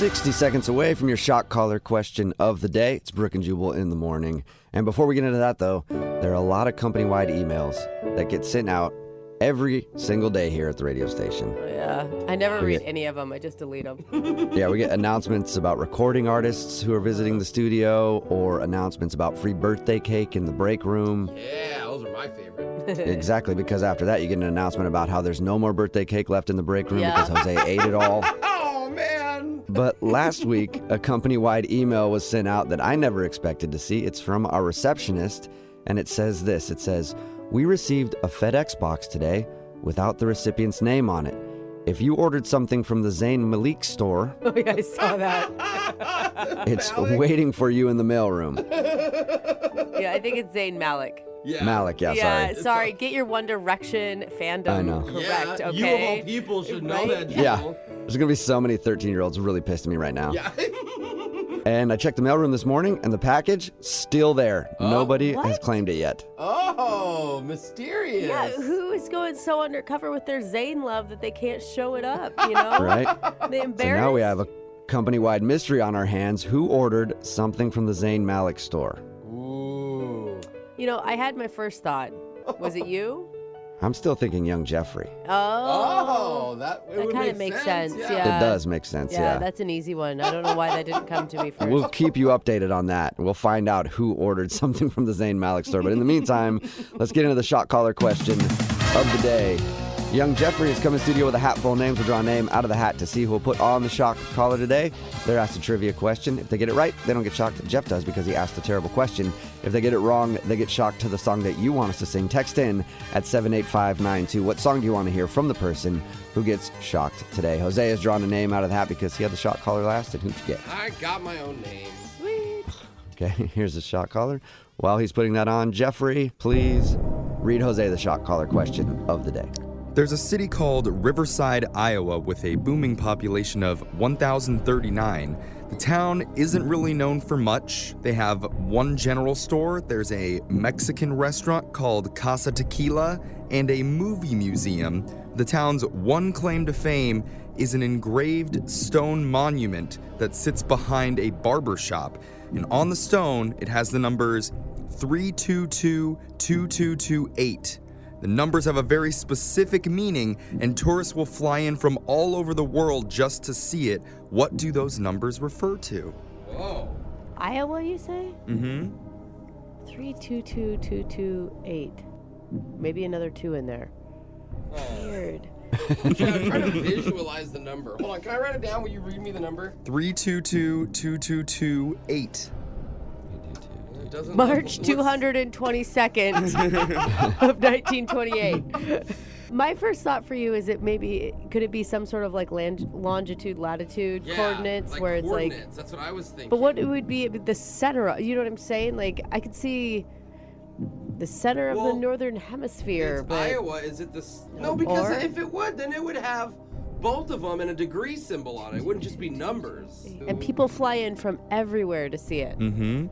60 seconds away from your shock collar question of the day. It's Brooke and Jubal in the morning. And before we get into that, though, there are a lot of company wide emails that get sent out every single day here at the radio station. Oh, yeah, I never We read get- any of them. I just delete them. Yeah, we get announcements about recording artists who are visiting the studio or announcements about free birthday cake in the break room. Yeah, those are my favorite. exactly, because after that, you get an announcement about how there's no more birthday cake left in the break room Yeah. because Jose ate it all. Man. But last week, a company wide email was sent out that I never expected to see. It's from our receptionist, and it says this It says, We received a FedEx box today without the recipient's name on it. If you ordered something from the Zayn Malik store, oh yeah, I saw that. it's waiting for you in the mailroom. Yeah, I think it's Zayn Malik. Yeah. Malik, yeah, yeah, sorry. sorry. Get your One Direction fandom I know. correct. Yeah, okay. You of all people should know Right? that. Yeah. There's gonna be so many 13 year olds really pissed at me right now. Yeah. And I checked the mailroom this morning, and the package still there. Oh. Nobody has claimed it yet. oh, mysterious. Yeah, who is going so undercover with their Zayn love that they can't show it up? You know, Right? They So embarrassed. now we have a company wide mystery on our hands. Who ordered something from the Zayn Malik store? Ooh. You know, I had my first thought. Was it you? I'm still thinking young Jeffrey. Oh. Oh, that, That kinda make makes sense, yeah. It does make sense, Yeah, yeah. that's an easy one. I don't know why that didn't come to me 1st We'll keep you updated on that. We'll find out who ordered something from the Zayn Malik store. But in the meantime, let's get into the shock collar question of the day. Young Jeffrey has come in studio with a hat full of names. We'll draw a name out of the hat to see who will put on the shock collar today. They're asked a trivia question. If they get it right, they don't get shocked. Jeff does because he asked a terrible question. If they get it wrong, they get shocked to the song that you want us to sing. Text in at 78592. What song do you want to hear from the person who gets shocked today? Jose has drawn a name out of the hat because he had the shock collar last. And who'd you get? I got my own name. Sweet. Okay, here's the shock collar. While he's putting that on, Jeffrey, please read Jose the shock collar question of the day. There's a city called Riverside, Iowa, with a booming population of 1,039. The town isn't really known for much. They have one general store, there's a Mexican restaurant called Casa Tequila, and a movie museum. The town's one claim to fame is an engraved stone monument that sits behind a barber shop. And on the stone, it has the numbers 322 2228. The numbers have a very specific meaning, and tourists will fly in from all over the world just to see it. What do those numbers refer to? Whoa. Iowa, you say? Mm-hmm. Three two two two two eight. Maybe another two in there. Weird. I'm trying, I'm trying to visualize the number. Hold on, can I write it down? Will you read me the number? 322 2228. It doesn't. March what's- 222nd of 1928. My first thought for you is it maybe could it be some sort of like land, longitude latitude Yeah, coordinates like where it's like coordinates. That's what I was thinking. But what it would be the center of, you know what I'm saying? Like I could see the center of Well, the northern hemisphere, It's but Iowa. Is it this? No, because Or- if it would, then it would have both of them and a degree symbol on it. It wouldn't just be numbers. and people fly in from everywhere to see it. Mm-hmm.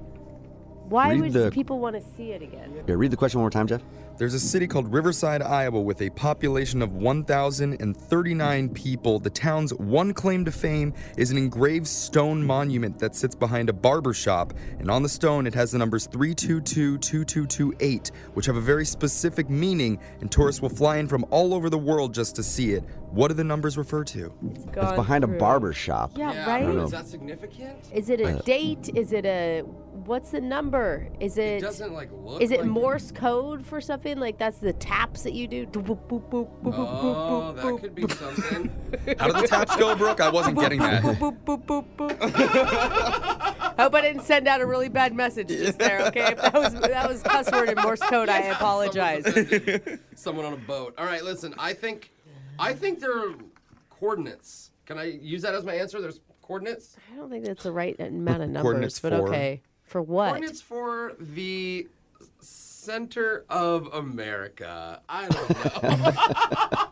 Why Read would the- people want to see it again? Yeah, read the question one more time, Jeff. There's a city called Riverside, Iowa, with a population of 1,039 people. The town's one claim to fame is an engraved stone monument that sits behind a barber shop, and on the stone it has the numbers 322 2228, which have a very specific meaning, and tourists will fly in from all over the world just to see it. What do the numbers refer to? It's Gone behind a barber shop. Yeah, Yeah, right. Is that significant? Is it a uh, date? Is it a what's the number? Is It it doesn't like look. is it like Morse code for something? Like that's the taps that you do. Oh, that could be something. How did the taps go, Brooke? I wasn't getting that. boop, boop, boop, boop, boop. Hope I didn't send out a really bad message just there. Okay, if that was that was cuss word in Morse code, I apologize. Someone- Someone on a boat. All right, listen. I think, I think there are coordinates. Can I use that as my answer? There's coordinates. I don't think that's the right amount of numbers, but for- okay. For what? Coordinates for the center of America. I don't know.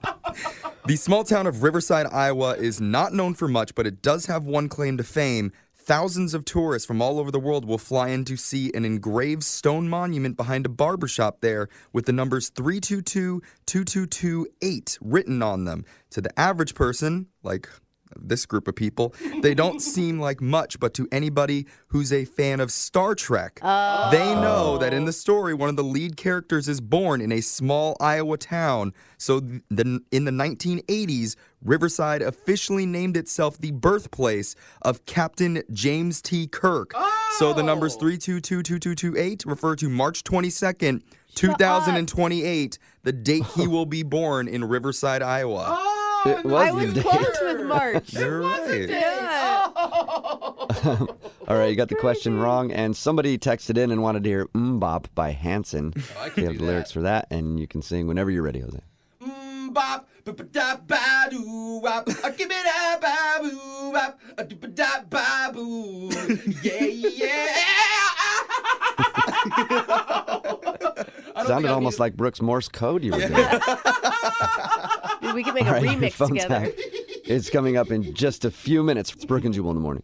The small town of Riverside, Iowa is not known for much, but it does have one claim to fame. Thousands of tourists from all over the world will fly in to see an engraved stone monument behind a barber shop there with the numbers 322 2228 written on them. To the average person, like this group of people, they don't seem like much, but to anybody who's a fan of Star Trek, they know that in the oh. story, one of the lead characters is born in a small Iowa town. So, th- the, in the 1980s, Riverside officially named itself the birthplace of Captain James T. Kirk. So, the oh. numbers Oh. 3222228 refer to March 22nd, 2028, the date he will be born in Riverside, Iowa. Oh, It was I was date. close with March. You're right. Yeah. All right, you got the question wrong, and somebody texted in and wanted to hear "Mm Bop" by Hanson. I We could have do the lyrics for that, and you can sing whenever you're ready, Jose. Mm, bop, ba ba da ba doo wop. Give it a ba boo wop. Ba da ba boo. Yeah, yeah. Sounded almost like Brooks Morse code you were doing. We can make All a right, remix phone together. It's coming up in just a few minutes. It's Brooke and Jubal in the morning.